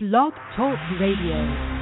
Blog Talk Radio.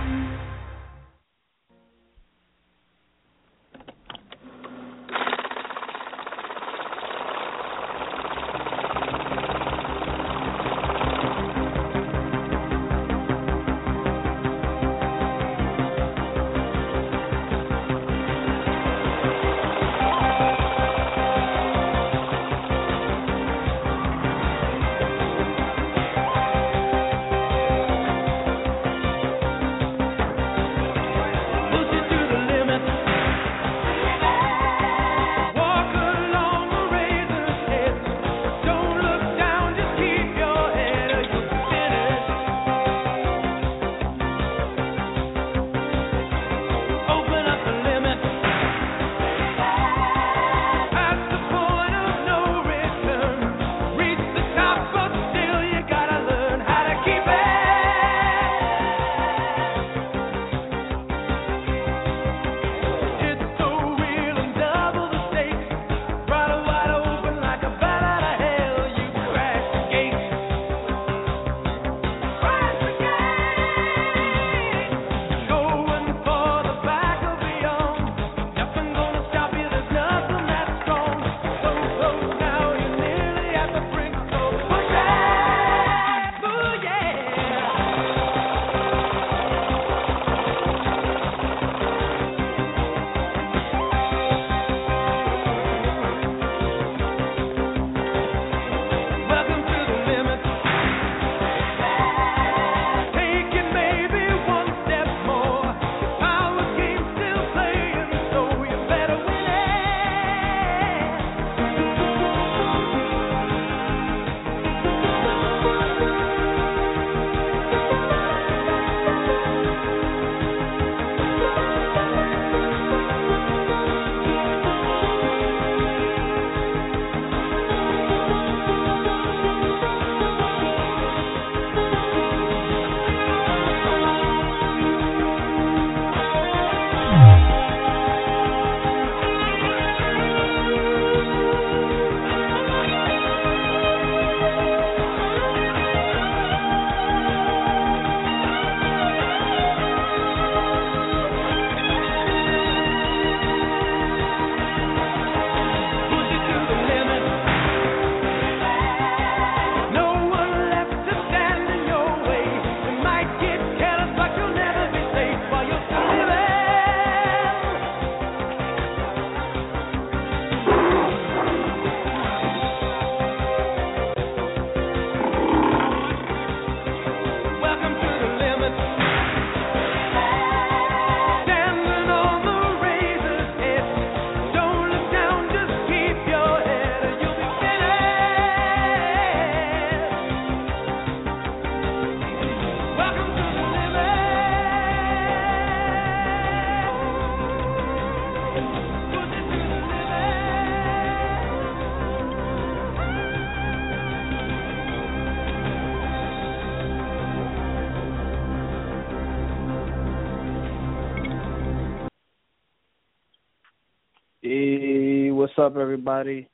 What's up, everybody?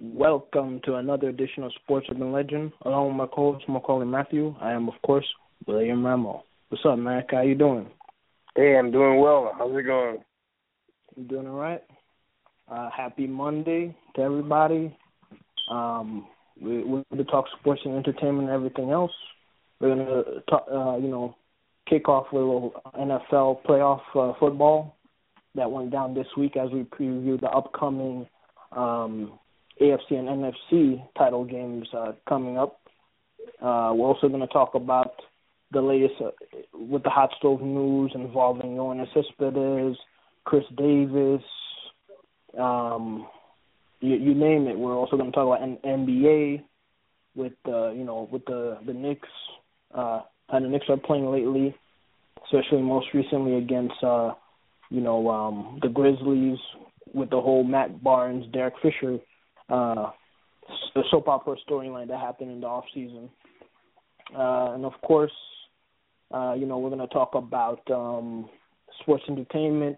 Welcome to another edition of Sports Urban Legend. Along with my co-host Maccorley Mathieu, I am, of course, William Rameau. What's up, Mac? How you doing? Hey, I'm doing well. How's it going? You doing all right? Uh, happy Monday to everybody. Um, we, we're going to talk sports and entertainment and everything else. We're going to talk, uh, you know, kick off with a little NFL playoff uh, football that went down this week as we preview the upcoming um, AFC and NFC title games uh, coming up. Uh, we're also going to talk about the latest uh, with the hot stove news involving Yoenis Cespedes, Chris Davis, um, you, you name it. We're also going to talk about NBA with uh, you know with the the Knicks uh, the Knicks are playing lately, especially most recently against uh, you know, um, the Grizzlies with the whole Matt Barnes, Derek Fisher, uh, the soap opera storyline that happened in the off season. Uh, and of course, uh, you know, we're going to talk about um, sports entertainment,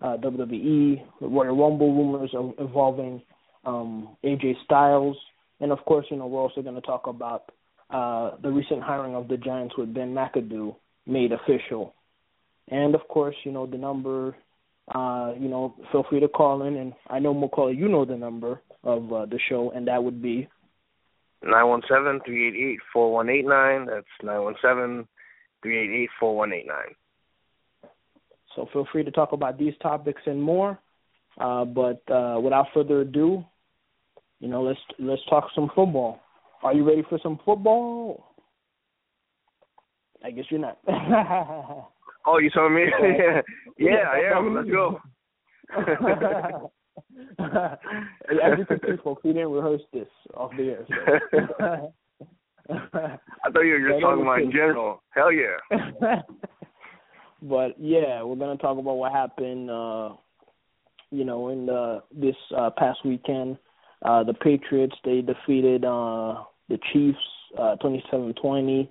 uh, WWE, Royal Rumble rumors involving um, AJ Styles, and of course, you know, we're also going to talk about uh, the recent hiring of the Giants with Ben McAdoo made official. And of course, you know the number. Uh, you know, feel free to call in, and I know McCall, you know the number of uh, the show, and that would be nine one seven three eight eight four one eight nine. That's nine one seven three eight eight four one eight nine. So feel free to talk about these topics and more. Uh, but uh, without further ado, you know, let's let's talk some football. Are you ready for some football? I guess you're not. oh, you saw me? yeah, yeah, I am. Let's go. As you can see, folks, we didn't rehearse this off the air. So. I thought you were just talking about in general. Hell yeah. but yeah, we're gonna talk about what happened. uh You know, in the this uh, past weekend, uh the Patriots they defeated uh the Chiefs uh 27-20.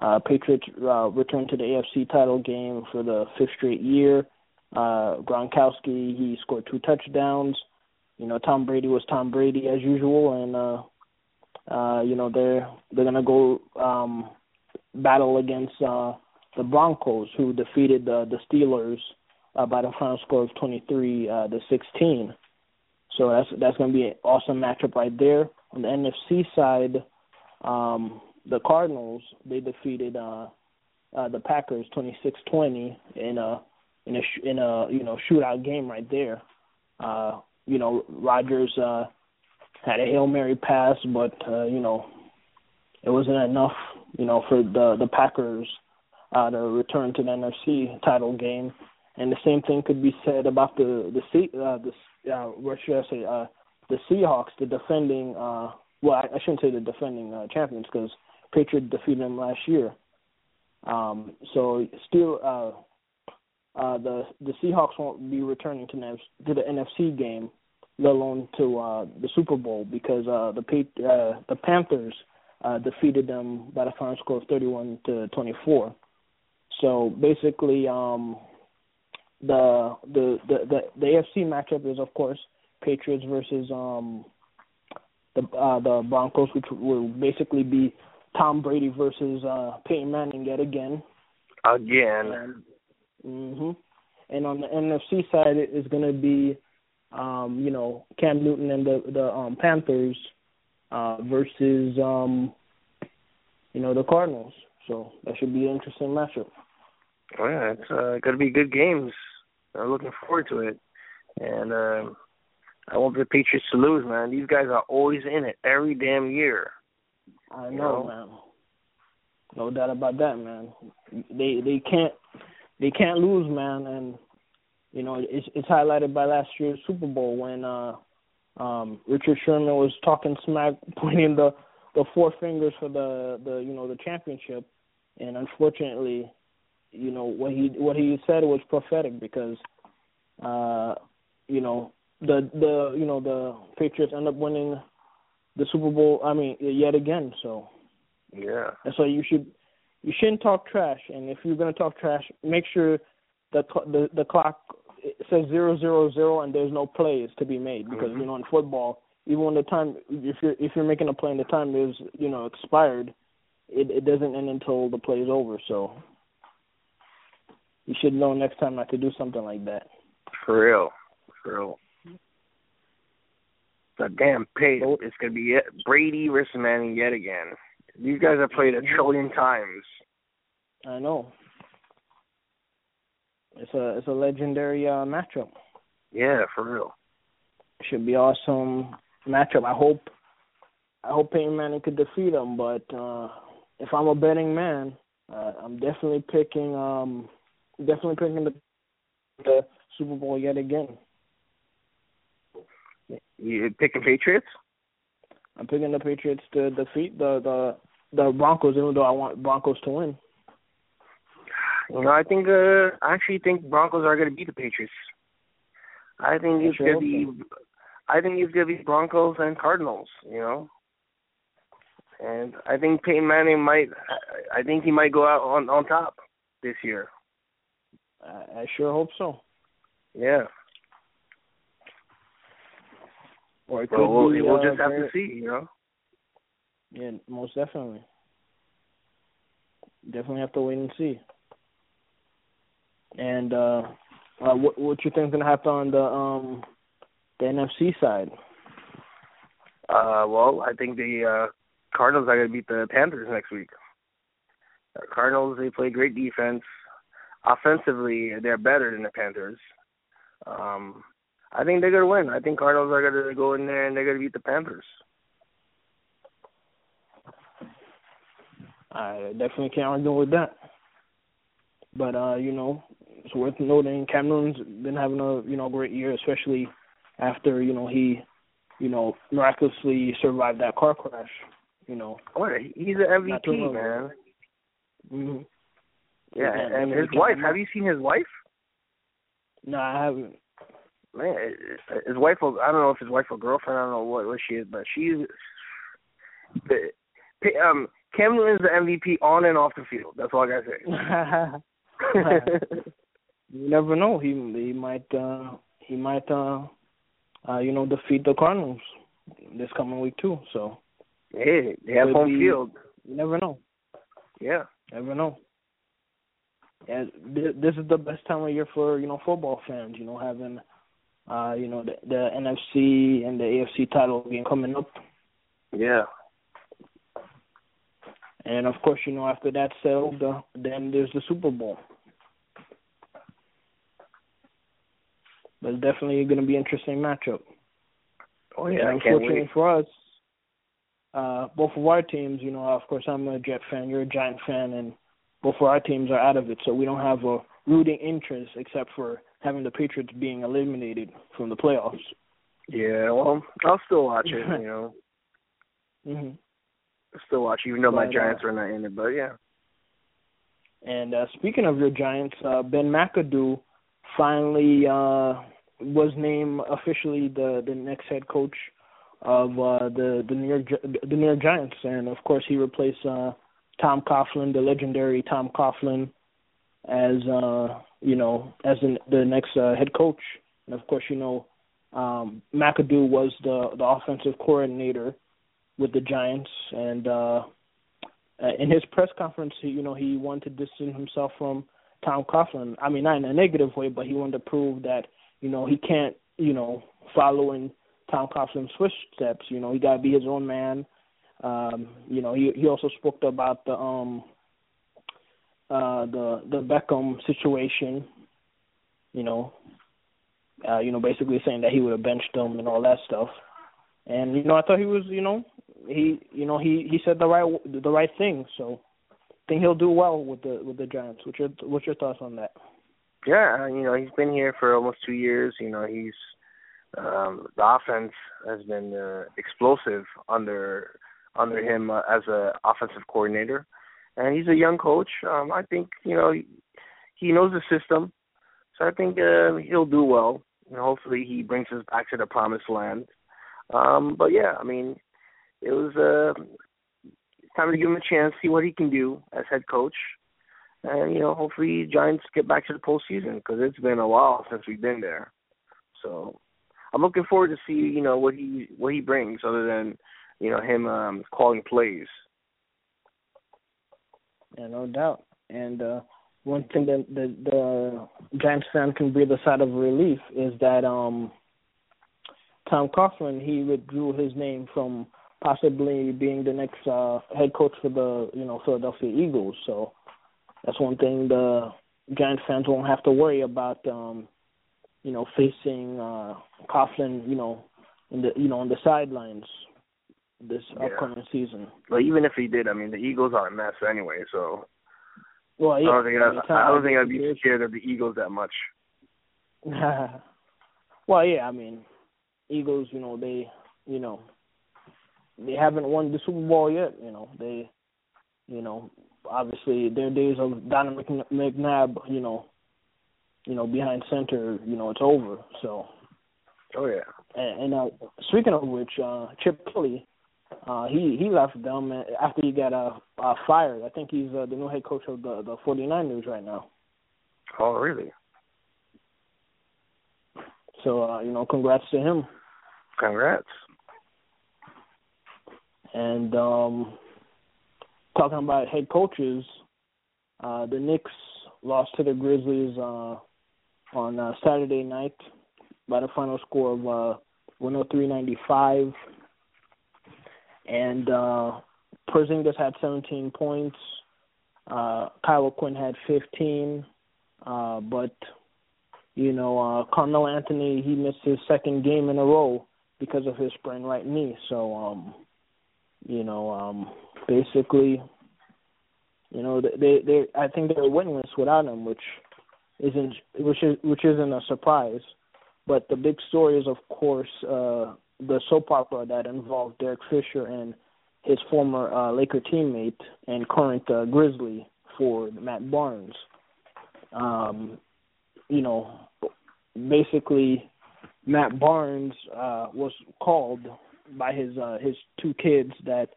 Uh Patriots uh returned to the AFC title game for the fifth straight year. Uh Gronkowski he scored two touchdowns. You know, Tom Brady was Tom Brady as usual and uh uh, you know, they're they're gonna go um battle against uh the Broncos who defeated the the Steelers uh, by the final score of 23 uh to 16. So that's that's to be an awesome matchup right there. On the NFC side, um the Cardinals they defeated uh uh the Packers 26-20 in a in a in a you know shootout game right there. Uh you know Rodgers uh had a hail mary pass, but uh, you know it wasn't enough, you know, for the the Packers uh, to return to the NFC title game. And the same thing could be said about the the C, uh, the uh, what should I say uh, the Seahawks, the defending. Uh, well, I, I shouldn't say the defending uh, champions because Patriots defeated them last year. Um, so still, uh, uh, the the Seahawks won't be returning to, to the NFC game let alone to uh, the Super Bowl because uh, the uh, the Panthers uh, defeated them by the final score of 31 to 24. So basically, um, the, the the the the AFC matchup is of course Patriots versus um, the uh, the Broncos, which will basically be Tom Brady versus uh, Peyton Manning yet again. Again. And, mhm. And on the NFC side, it is going to be um, you know, Cam Newton and the the um, Panthers uh, versus um, you know the Cardinals. So that should be an interesting matchup. Oh yeah, it's uh, going to be good games. I'm looking forward to it, and uh, I want the Patriots to lose, man. These guys are always in it every damn year. I know, know, man. No doubt about that, man. They they can't they can't lose, man, and you know, it's it's highlighted by last year's Super Bowl when uh um Richard Sherman was talking smack pointing the the four fingers for the the you know the championship and unfortunately you know what he what he said was prophetic because uh you know the the you know the Patriots end up winning the Super Bowl I mean yet again so. Yeah. And so you should you shouldn't talk trash and if you're going to talk trash make sure the the the clock says zero zero zero and there's no plays to be made because mm-hmm. you know in football even when the time if you're if you're making a play and the time is you know expired it it doesn't end until the play is over so. You should know next time not to do something like that. For real. For real the damn pay it's gonna be Brady versus Manning yet again these guys have played a trillion times I know it's a it's a legendary uh, matchup. Yeah, for real. Should be awesome matchup. I hope I hope Peyton Manning could defeat him, but uh if I'm a betting man, uh, I'm definitely picking um definitely picking the the Super Bowl yet again. You picking Patriots? I'm picking the Patriots to defeat the the the Broncos, even though I want Broncos to win. You know, I think uh, I actually think Broncos are going to beat the Patriots. I think it's going to be, I think it's going to be Broncos and Cardinals. You know, and I think Peyton Manning might, I think he might go out on on top this year. I, I sure hope so. Yeah. Or it could well, we'll, be, we'll uh, just have very, to see, you know. Yeah, most definitely. definitely have to wait and see. And uh, uh what what you think gonna happen on the um the NFC side? Uh, well, I think the uh, Cardinals are gonna beat the Panthers next week. The Cardinals they play great defense. Offensively, they're better than the Panthers. Um, I think they're gonna win. I think Cardinals are gonna go in there and they're gonna beat the Panthers. I definitely can't argue with that. But uh, you know, it's worth noting Cam Newton's been having a you know great year, especially after you know he you know miraculously survived that car crash. You know, oh, he's an MVP man. Mm-hmm. Yeah, and, and his wife. Have you seen his wife? No, I haven't. Man, his wife. I don't know if his wife or girlfriend. I don't know what what she is, but she's the um Cam Newton's the MVP on and off the field. That's all I gotta say. you never know. He he might uh he might uh uh you know defeat the Cardinals this coming week too. So hey, they have home be, field. You never know. Yeah, never know. And this is the best time of year for you know football fans. You know having uh you know the, the NFC and the AFC title game coming up. Yeah, and of course, you know, after that's settled, uh, then there's the Super Bowl. But it's definitely going to be an interesting matchup. Oh yeah, and unfortunately for us, uh, both of our teams, you know, of course I'm a Jet fan, you're a Giant fan, and both of our teams are out of it, so we don't have a rooting interest except for having the Patriots being eliminated from the playoffs. Yeah, well, I'll still watch it, you know. mhm still watch, even though but, my Giants uh, are not in it. But yeah. And uh, speaking of your Giants, uh, Ben McAdoo finally uh, was named officially the the next head coach of uh, the the New York the New York Giants, and of course he replaced uh, Tom Coughlin, the legendary Tom Coughlin, as uh, you know as the, the next uh, head coach. And of course, you know um, McAdoo was the the offensive coordinator with the Giants, and uh, in his press conference, you know, he wanted to distance himself from Tom Coughlin. I mean, not in a negative way, but he wanted to prove that you know he can't, you know, follow in Tom Coughlin's footsteps. You know, he got to be his own man. Um, you know, he he also spoke about the um uh the the Beckham situation. You know, uh, you know, basically saying that he would have benched him and all that stuff. And you know, I thought he was, you know, he you know he he said the right the right thing. So I think he'll do well with the with the Giants. What's your what's your thoughts on that? Yeah, you know he's been here for almost two years. You know he's um the offense has been uh, explosive under under him uh, as a offensive coordinator, and he's a young coach. Um I think you know he, knows the system, so I think uh, he'll do well. And hopefully he brings us back to the promised land. Um, but yeah, I mean, it was uh, time to give him a chance, see what he can do as head coach, and you know, hopefully Giants get back to the postseason because it's been a while since we've been there. So I'm looking forward to see you know what he what he brings other than you know him um, calling plays. Yeah, no doubt. And uh, one thing that the, the Giants fan can breathe a sigh of relief is that um, Tom Coughlin he withdrew his name from possibly being the next uh, head coach for the you know Philadelphia Eagles. So that's one thing the Giants fans won't have to worry about. Um, you know, facing uh, Coughlin, you know, in the you know on the sidelines this yeah. upcoming season. But even if he did, I mean, the Eagles are a mess anyway. So well, yeah, I don't think I'd, I don't think I'd be scared of the Eagles that much. well, yeah, I mean, Eagles, you know, they, you know, they haven't won the Super Bowl yet. You know, they, you know, obviously their days of Donovan McNabb, you know, you know, behind center, you know, it's over. So. Oh yeah. And, and uh, speaking of which, uh, Chip Kelly, uh, he he left them after he got uh, uh fired. I think he's uh, the new head coach of the the 49ers right now. Oh really? So uh, you know, congrats to him. Congrats. And um, talking about head coaches, Uh, the Knicks lost to the Grizzlies uh, on uh, Saturday night by the final score of uh, 103.95. And uh, Porzingis had 17 points. Uh, Kyle Quinn had 15. Uh, but, you know, uh, Carmelo Anthony, he missed his second game in a row because of his sprained right knee. So, um, you know, um, basically, you know, they they I think they're winless without him, which isn't which is which isn't a surprise. But the big story is, of course, uh, the soap opera that involved Derek Fisher and his former uh, Laker teammate and current uh, Grizzly forward Matt Barnes. Um, you know, basically, Matt Barnes uh, was called by his uh, his two kids that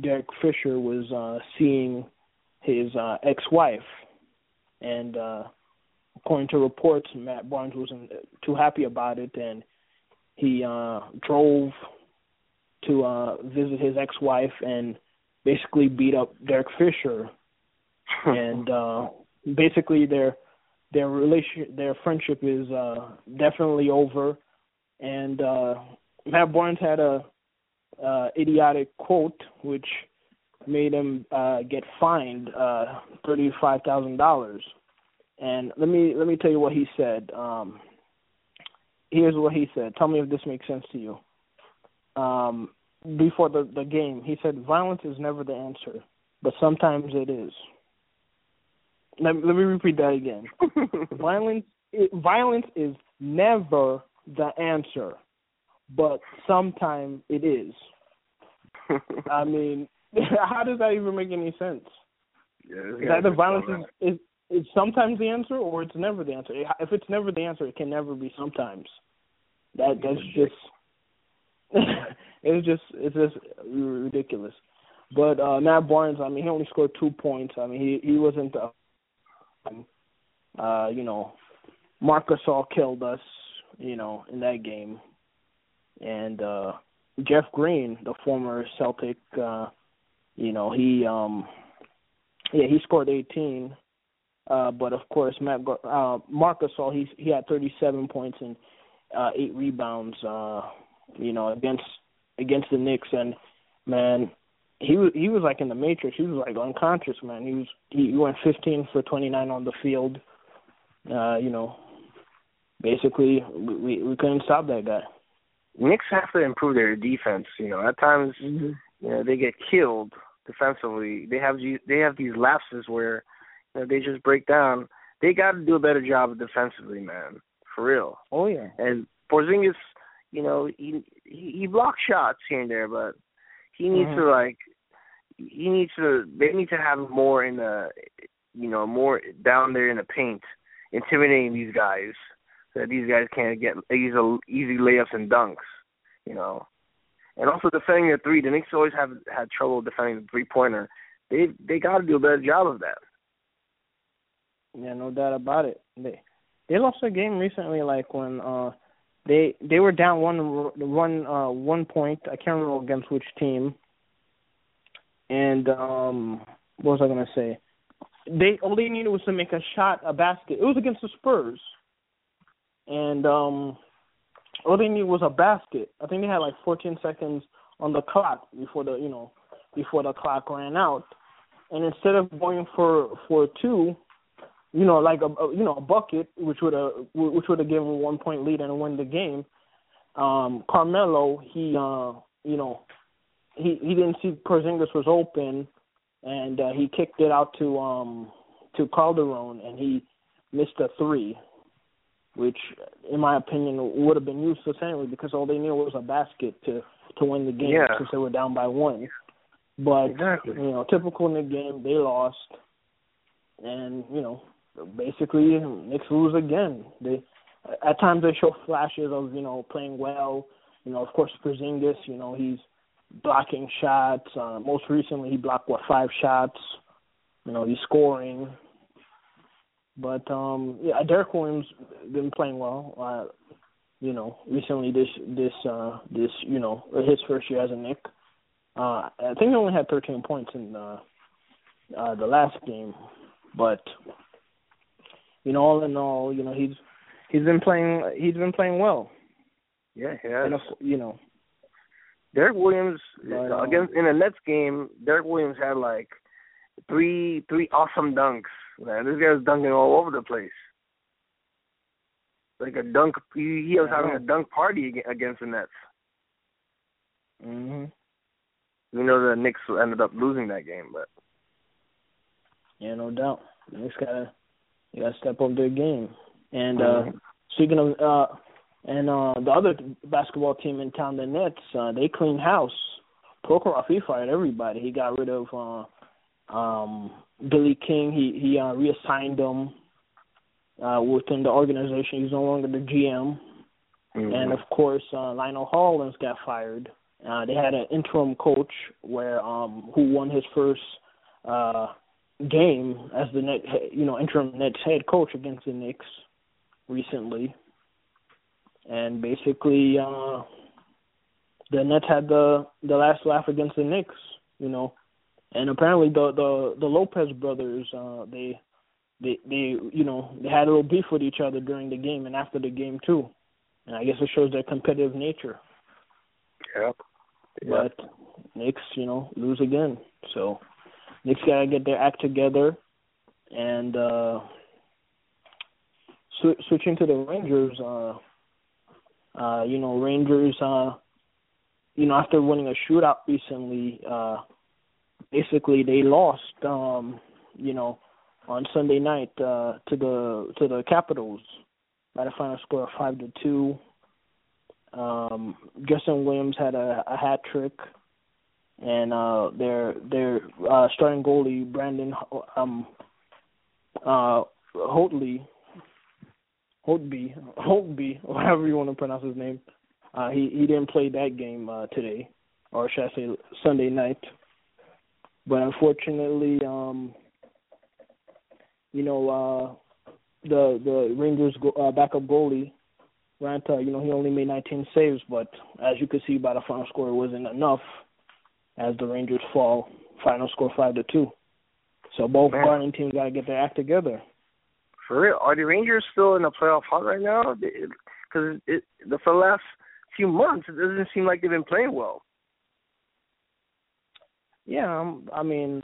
Derek Fisher was uh, seeing his uh, ex-wife, and uh, according to reports, Matt Barnes wasn't too happy about it, and he uh, drove to uh, visit his ex-wife and basically beat up Derek Fisher, and uh, basically their their relation their friendship is uh, definitely over, and uh, Matt Barnes had a uh, idiotic quote which made him uh, get fined uh, thirty five thousand dollars. And let me let me tell you what he said. Um, here's what he said. Tell me if this makes sense to you. Um, before the the game, he said, "Violence is never the answer, but sometimes it is." Let, let me repeat that again. violence it, violence is never the answer, but sometimes it is. I mean, how does that even make any sense? Yeah, that the violence is, is is sometimes the answer or it's never the answer. If it's never the answer, it can never be sometimes. That that's just it's just it's just ridiculous. But uh Matt Barnes, I mean, he only scored two points. I mean, he he wasn't uh, uh you know, Marc Gasol killed us, you know, in that game. And uh Jeff Green, the former Celtic uh you know, he um yeah, he scored 18 uh, but of course, Matt uh, Marc Gasol he he had 37 points and uh, eight rebounds. Uh, you know against against the Knicks and man, he was he was like in the Matrix. He was like unconscious, man. He was he went 15 for 29 on the field. Uh, you know, basically we we couldn't stop that guy. Knicks have to improve their defense. You know, at times mm-hmm. you know they get killed defensively. They have they have these lapses where you know, they just break down. They got to do a better job defensively, man. For real. Oh yeah. And Porzingis, you know, he he, he blocks shots here and there, but he needs mm-hmm. to like he needs to they need to have more in the you know more down there in the paint intimidating these guys so that these guys can't get easy easy layups and dunks you know and also defending the three the Knicks always have had trouble defending the three pointer they they got to do a better job of that yeah, no doubt about it. They they lost a game recently, like when uh they they were down one one uh one point. I can't remember against which team. And um what was I gonna say? They all they needed was to make a shot, a basket. It was against the Spurs. And um all they needed was a basket. I think they had like 14 seconds on the clock before the you know before the clock ran out. And instead of going for for two, you know, like a, a you know a bucket, which would have which would have given a one point lead and win the game. Um, Carmelo, he uh, you know, he he didn't see Porzingis was open, and uh, he kicked it out to um to Calderon, and he missed a three, which, in my opinion, would have been useless anyway because all they knew was a basket to to win the game yeah. since they were down by one. But exactly. you know, typical in the game, they lost, and you know basically Knicks lose again. They at times they show flashes of you know playing well. You know, of course, Porzingis. You know, he's blocking shots. Uh, most recently, he blocked what five shots. You know, he's scoring. But um yeah, Derrick Williams been playing well. Uh, you know, recently this this uh this you know his first year as a Knick. Uh, I think he only had 13 points in uh, uh, the last game, But you know, all in all, you know, he's he's been playing he's been playing well. Yeah, yeah. You know, Derrick Williams but, um, against in the Nets game, Derrick Williams had like three three awesome dunks. Man, this guy's dunking all over the place. Like a dunk, he, he was yeah, having a dunk party against the Nets. Mhm. You know the Knicks ended up losing that game, but yeah, no doubt. Knicks gotta you gotta step up their game. And uh mm-hmm. speaking of uh and uh the other basketball team in town, the Nets, uh, they cleaned house. Prokhorov he fired everybody. He got rid of uh um Billy King. He he uh reassigned him uh within the organization. He's no longer the GM. Mm-hmm. And of course uh Lionel Hollins got fired. Uh they had an interim coach where um who won his first uh game as the net you know interim Nets head coach against the Knicks recently and basically uh the Nets had the the last laugh against the Knicks, you know. And apparently the the the Lopez brothers uh they they they you know, they had a little beef with each other during the game and after the game too. And I guess it shows their competitive nature. Yep. But Knicks, you know, lose again. So Knicks gotta get their act together and uh sw- switching to the Rangers, uh uh, you know, Rangers, uh, you know, after winning a shootout recently, uh, basically they lost, um, you know, on Sunday night uh, to the to the Capitals by the final score of five to two. Um, Justin Williams had a, a hat trick, and uh, their their uh, starting goalie Brandon um, uh, Holtley Holtby, Holtby, however you want to pronounce his name. Uh, he he didn't play that game uh, today, or should I say Sunday night. But unfortunately, um, you know, uh, the the Rangers go, uh, backup goalie Raanta you know, he only made 19 saves, but as you could see by the final score, it wasn't enough. As the Rangers fall, final score five to two. So both Garden teams got to get their act together. For real, are the Rangers still in the playoff hunt right now? Because it, the for the last few months, it doesn't seem like they've been playing well. Yeah, um, I mean,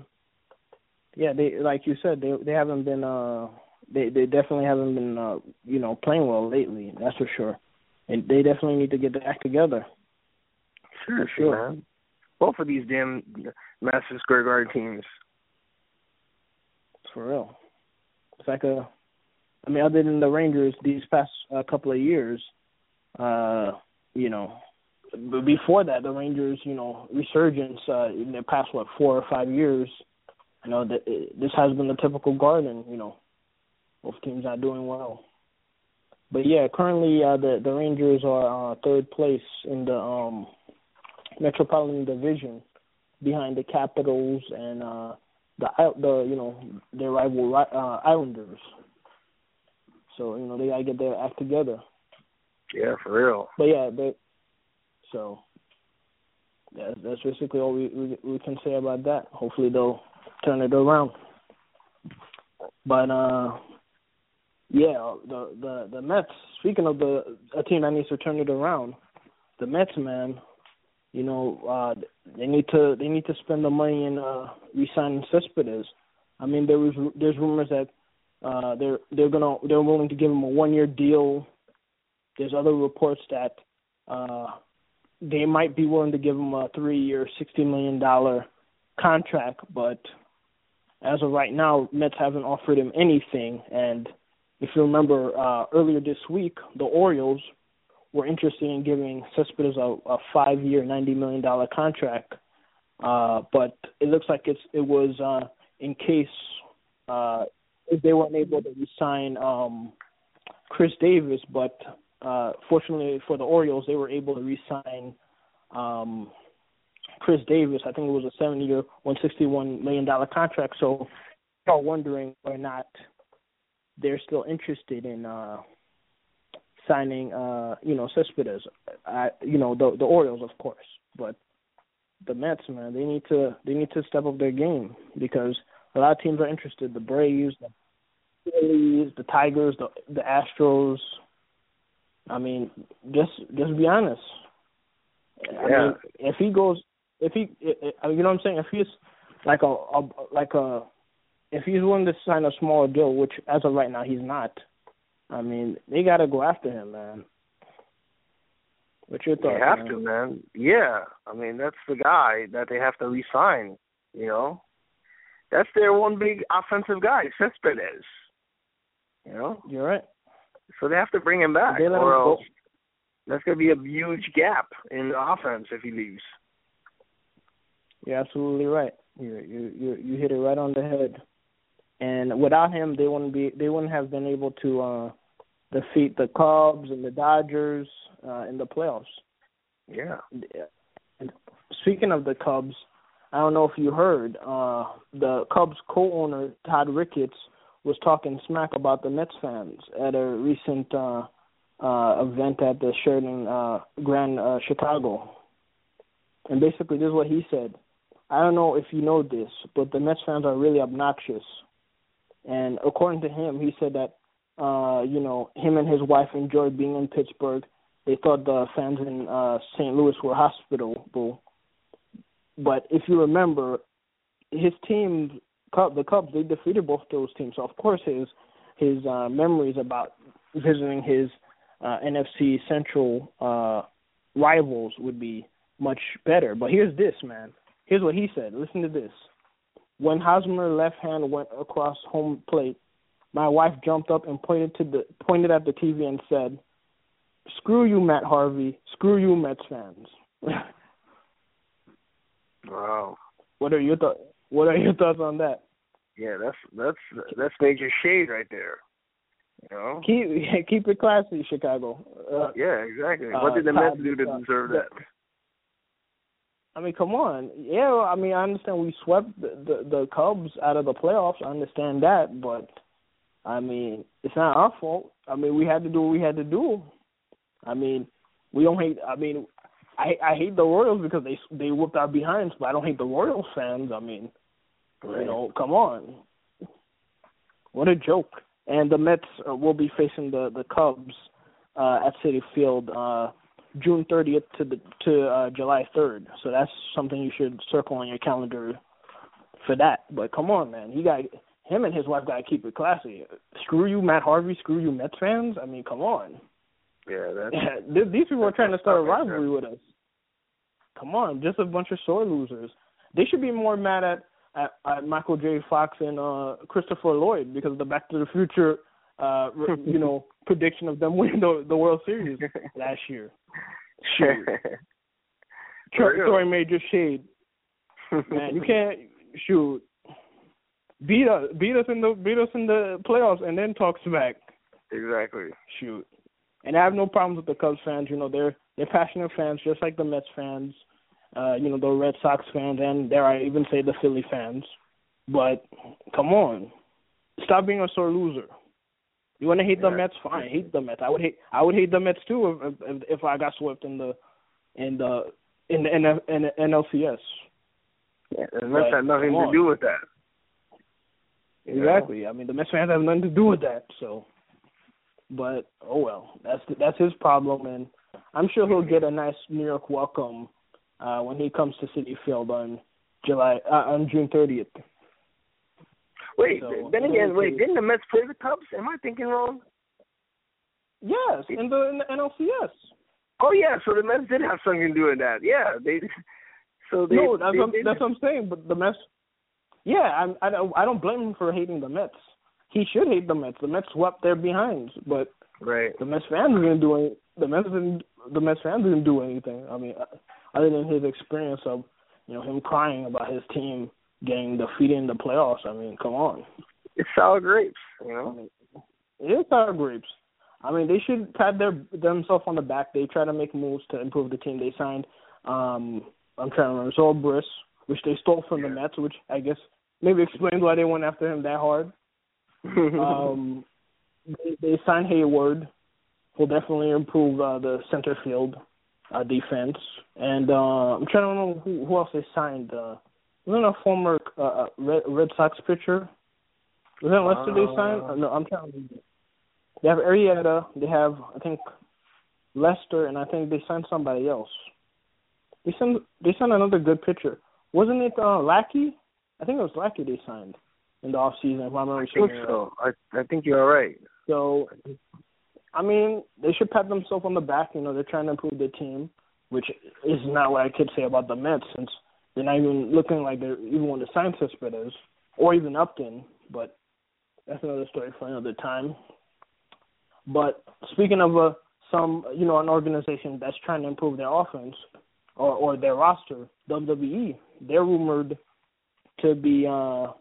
yeah, they like you said, they they haven't been uh they they definitely haven't been uh you know playing well lately. That's for sure, and they definitely need to get their act together. Sure, sure. Man. Both of these damn Madison Square Garden teams. For real, it's like a I mean, other than the Rangers these past uh, couple of years, uh, you know, before that, the Rangers, you know, resurgence uh, in the past what four or five years, you know, that this has been the typical Garden. You know, both teams not doing well. But yeah, currently uh, the the Rangers are uh, third place in the um, Metropolitan Division, behind the Capitals and uh, the the you know their rival uh, Islanders. So you know they gotta get their act together. Yeah, for real. But yeah, they so yeah, that's basically all we, we we can say about that. Hopefully they'll turn it around. But uh yeah, the the the Mets. Speaking of the a team that needs to turn it around, the Mets, man. You know, uh they need to they need to spend the money in uh re-signing Cespedes. I mean, there was there's rumors that uh, they're they're gonna they're willing to give him a one year deal. There's other reports that uh, they might be willing to give him a three year, sixty million dollar contract, but as of right now, Mets haven't offered him anything. And if you remember uh, earlier this week, the Orioles were interested in giving Cespedes a, a five year, ninety million dollar contract. Uh, but it looks like it's it was uh, in case uh, if they weren't able to resign um, Chris Davis, but uh, fortunately for the Orioles, they were able to resign um, Chris Davis. I think it was a seven-year, one sixty-one million dollar contract. So, are wondering whether or not they're still interested in uh, signing, uh, you know, Cespedes. I, you know, the the Orioles, of course, but the Mets, man, they need to they need to step up their game because a lot of teams are interested. The Braves, the Phillies, the Tigers, the the Astros. I mean, just just be honest. Yeah. I mean, if he goes, if he, you know what I'm saying? If he's like a, a like a, if he's willing to sign a smaller deal, which as of right now he's not. I mean, they got to go after him, man. What's your thoughts? They have man? to, man. Yeah, I mean that's the guy that they have to re-sign. You know, that's their one big offensive guy, Cespedes. You know, You're right. so they have to bring him back, or else that's going to be a huge gap in the offense if he leaves. You're absolutely right. You you you you hit it right on the head. And without him, they wouldn't be they wouldn't have been able to uh defeat the Cubs and the Dodgers uh in the playoffs. Yeah. And speaking of the Cubs, I don't know if you heard, uh the Cubs co-owner Todd Ricketts was talking smack about the Mets fans at a recent uh uh event at the Sheraton uh Grand uh, Chicago. And basically this is what he said. I don't know if you know this, but the Mets fans are really obnoxious. And according to him, he said that uh, you know, him and his wife enjoyed being in Pittsburgh. They thought the fans in uh St. Louis were hospitable. But if you remember, his team, the Cubs, they defeated both those teams. So of course his his uh, memories about visiting his uh, NFC Central uh, rivals would be much better. But here's this, man. Here's what he said. Listen to this. When Hosmer left hand went across home plate, my wife jumped up and pointed to the pointed at the TV and said, "Screw you, Matt Harvey. Screw you, Mets fans." Wow. what are your thoughts? What are your thoughts on that? Yeah, that's that's that's major shade right there. You know. Keep keep it classy, Chicago. Uh, Yeah, exactly. uh, what did the Mets do to uh, deserve that? I mean, come on. Yeah, I mean, I understand we swept the, the the Cubs out of the playoffs. I understand that, but I mean, it's not our fault. I mean, we had to do what we had to do. I mean, we don't hate. I mean, I I hate the Royals because they they whooped our behinds, but I don't hate the Royals fans. I mean, you know, come on. What a joke. And the Mets uh, will be facing the the Cubs uh at Citi Field uh June 30th to the to uh July 3rd. So that's something you should circle on your calendar for that. But come on, man. He got him and his wife got to keep it classy. Screw you, Matt Harvey. Screw you, Mets fans. I mean, come on. Yeah, that's Th- These people are trying to start a rivalry with us. Come on, just a bunch of sore losers. They should be more mad at at, at Michael J. Fox and uh Christopher Lloyd because of the Back to the Future, uh, you know, prediction of them winning the, the World Series last year. Shoot, For real. Troy Major shade, man. You can't shoot. Beat us, beat us in the beat us in the playoffs, and then talk smack. exactly. shoot. And I have no problems with the Cubs fans. You know, they're they're passionate fans, just like the Mets fans. Uh, you know, the Red Sox fans, and dare I even say the Philly fans. But come on, stop being a sore loser. You want to hate the Mets? Fine, hate the Mets. I would hate I would hate the Mets too if if, if I got swept in the in the in the, in the, in the NLCS. Yeah, the Mets had nothing to do with that. Exactly. I mean, the Mets fans have nothing to do with that. So, but oh well, that's that's his problem, and I'm sure he'll get a nice New York welcome uh, when he comes to Citi Field on July uh, on June 30th. Wait, So, then again, wait, see. didn't the Mets play the Cubs? Am I thinking wrong? Yes, in the in the NLCS. Oh yeah, so the Mets did have something to do with that. Yeah, they. So they. no, that's they, what, they that's what I'm saying. But the Mets, yeah, I'm, I don't I don't blame him for hating the Mets. He should hate the Mets. The Mets swept their behinds, but right. the Mets fans didn't do any, the Mets didn't the Mets fans didn't do anything. I mean, uh, other than his experience of you know him crying about his team getting defeated in the playoffs. I mean, come on, It's sour grapes, you I know. mean, it is sour grapes. I mean, they should pat their themselves on the back. They try to make moves to improve the team. They signed, um, I'm trying to remember, Zobrist, which they stole from the Mets, which I guess maybe explains why they went after him that hard. um, they, they signed Heyward, who'll definitely improve uh, the center field uh, defense. And uh, I'm trying to remember who, who else they signed. Uh, wasn't a former uh, uh, Red, Red Sox pitcher. Wasn't Lester uh, they signed? No, I'm trying to. remember. They have Arrieta. They have I think Lester, and I think they signed somebody else. They signed they signed another good pitcher. Wasn't it uh, Lackey? I think it was Lackey they signed in the off season. If I'm I think so. I I think you're right. So, I mean, they should pat themselves on the back. You know, they're trying to improve their team, which is not what I could say about the Mets since they're not even looking like they're even one of the sign Cespedes or even Upton. But that's another story for another time. But speaking of uh, some, you know, an organization that's trying to improve their offense or or their roster, WWE, they're rumored to be, uh,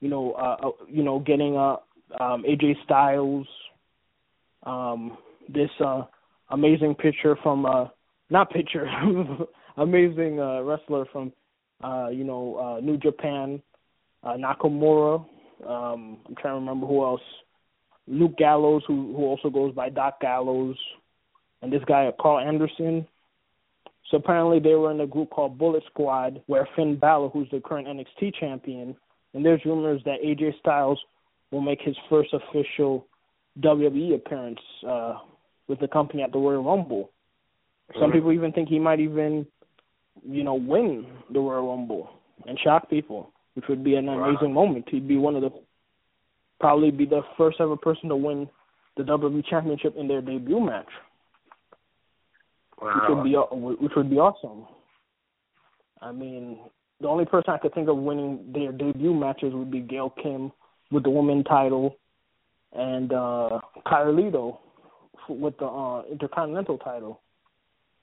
you know, uh, uh you know, getting uh, um, AJ Styles, um, this uh, amazing pitcher from, uh, not pitcher, amazing uh, wrestler from, uh, you know, uh, New Japan, uh, Nakamura. Um, I'm trying to remember who else. Luke Gallows, who who also goes by Doc Gallows, and this guy Karl Anderson. So apparently they were in a group called Bullet Squad, where Finn Balor, who's the current NXT champion, and there's rumors that AJ Styles will make his first official WWE appearance uh, with the company at the Royal Rumble. Some mm-hmm. people even think he might even, you know, win the Royal Rumble and shock people, which would be an amazing wow. moment. He'd be one of the probably be the first ever person to win the WWE Championship in their debut match. Wow. Which would be which would be awesome. I mean, the only person I could think of winning their debut matches would be Gail Kim with the women title, and uh Carlito with the uh Intercontinental title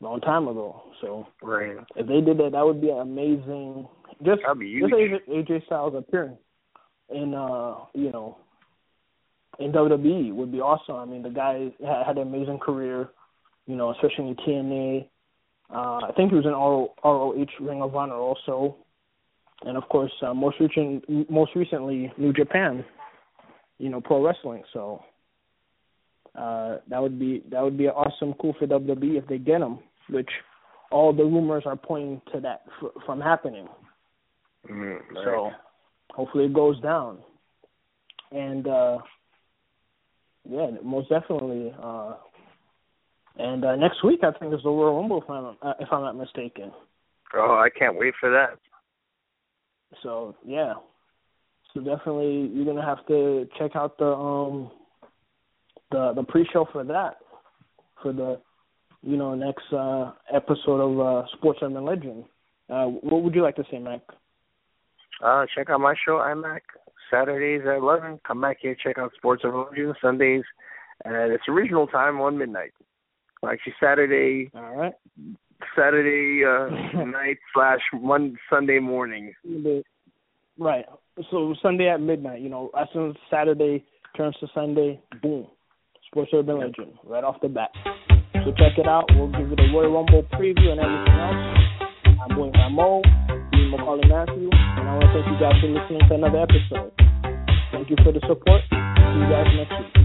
long time ago. So right. if they did that, that would be amazing. Just just AJ, AJ Styles appearing in uh you know in WWE would be awesome. I mean, the guy had, had an amazing career, you know, especially in TNA. Uh, I think he was in ROH Ring of Honor also and of course, uh, most recent, most recently, New Japan, you know, pro wrestling. So uh, that would be that would be awesome, cool for WWE if they get him, which all the rumors are pointing to that f- from happening. Mm, So hopefully it goes down, and uh, yeah, most definitely. Uh, and uh, next week, I think is the Royal Rumble, if I'm, uh, if I'm not mistaken. Oh, I can't wait for that. So yeah, so definitely you're gonna have to check out the um the the pre-show for that for the you know next uh episode of uh Sports Urban Legend. Uh, what would you like to say, Mac? Uh, check out my show, iMac. Saturdays at 11. Come back here, check out Sports Urban Legend. Sundays at its original time, on midnight. Actually, Saturday. All right. Saturday uh, night slash one Sunday morning. Right. So Sunday at midnight. You know, as soon as Saturday turns to Sunday, boom, Sports Urban Legend right off the bat. So check it out. We'll give you the Royal Rumble preview and everything else. I'm William Rameau, Dean Maccorley Mathieu, and I want to thank you guys for listening to another episode. Thank you for the support. See you guys next week.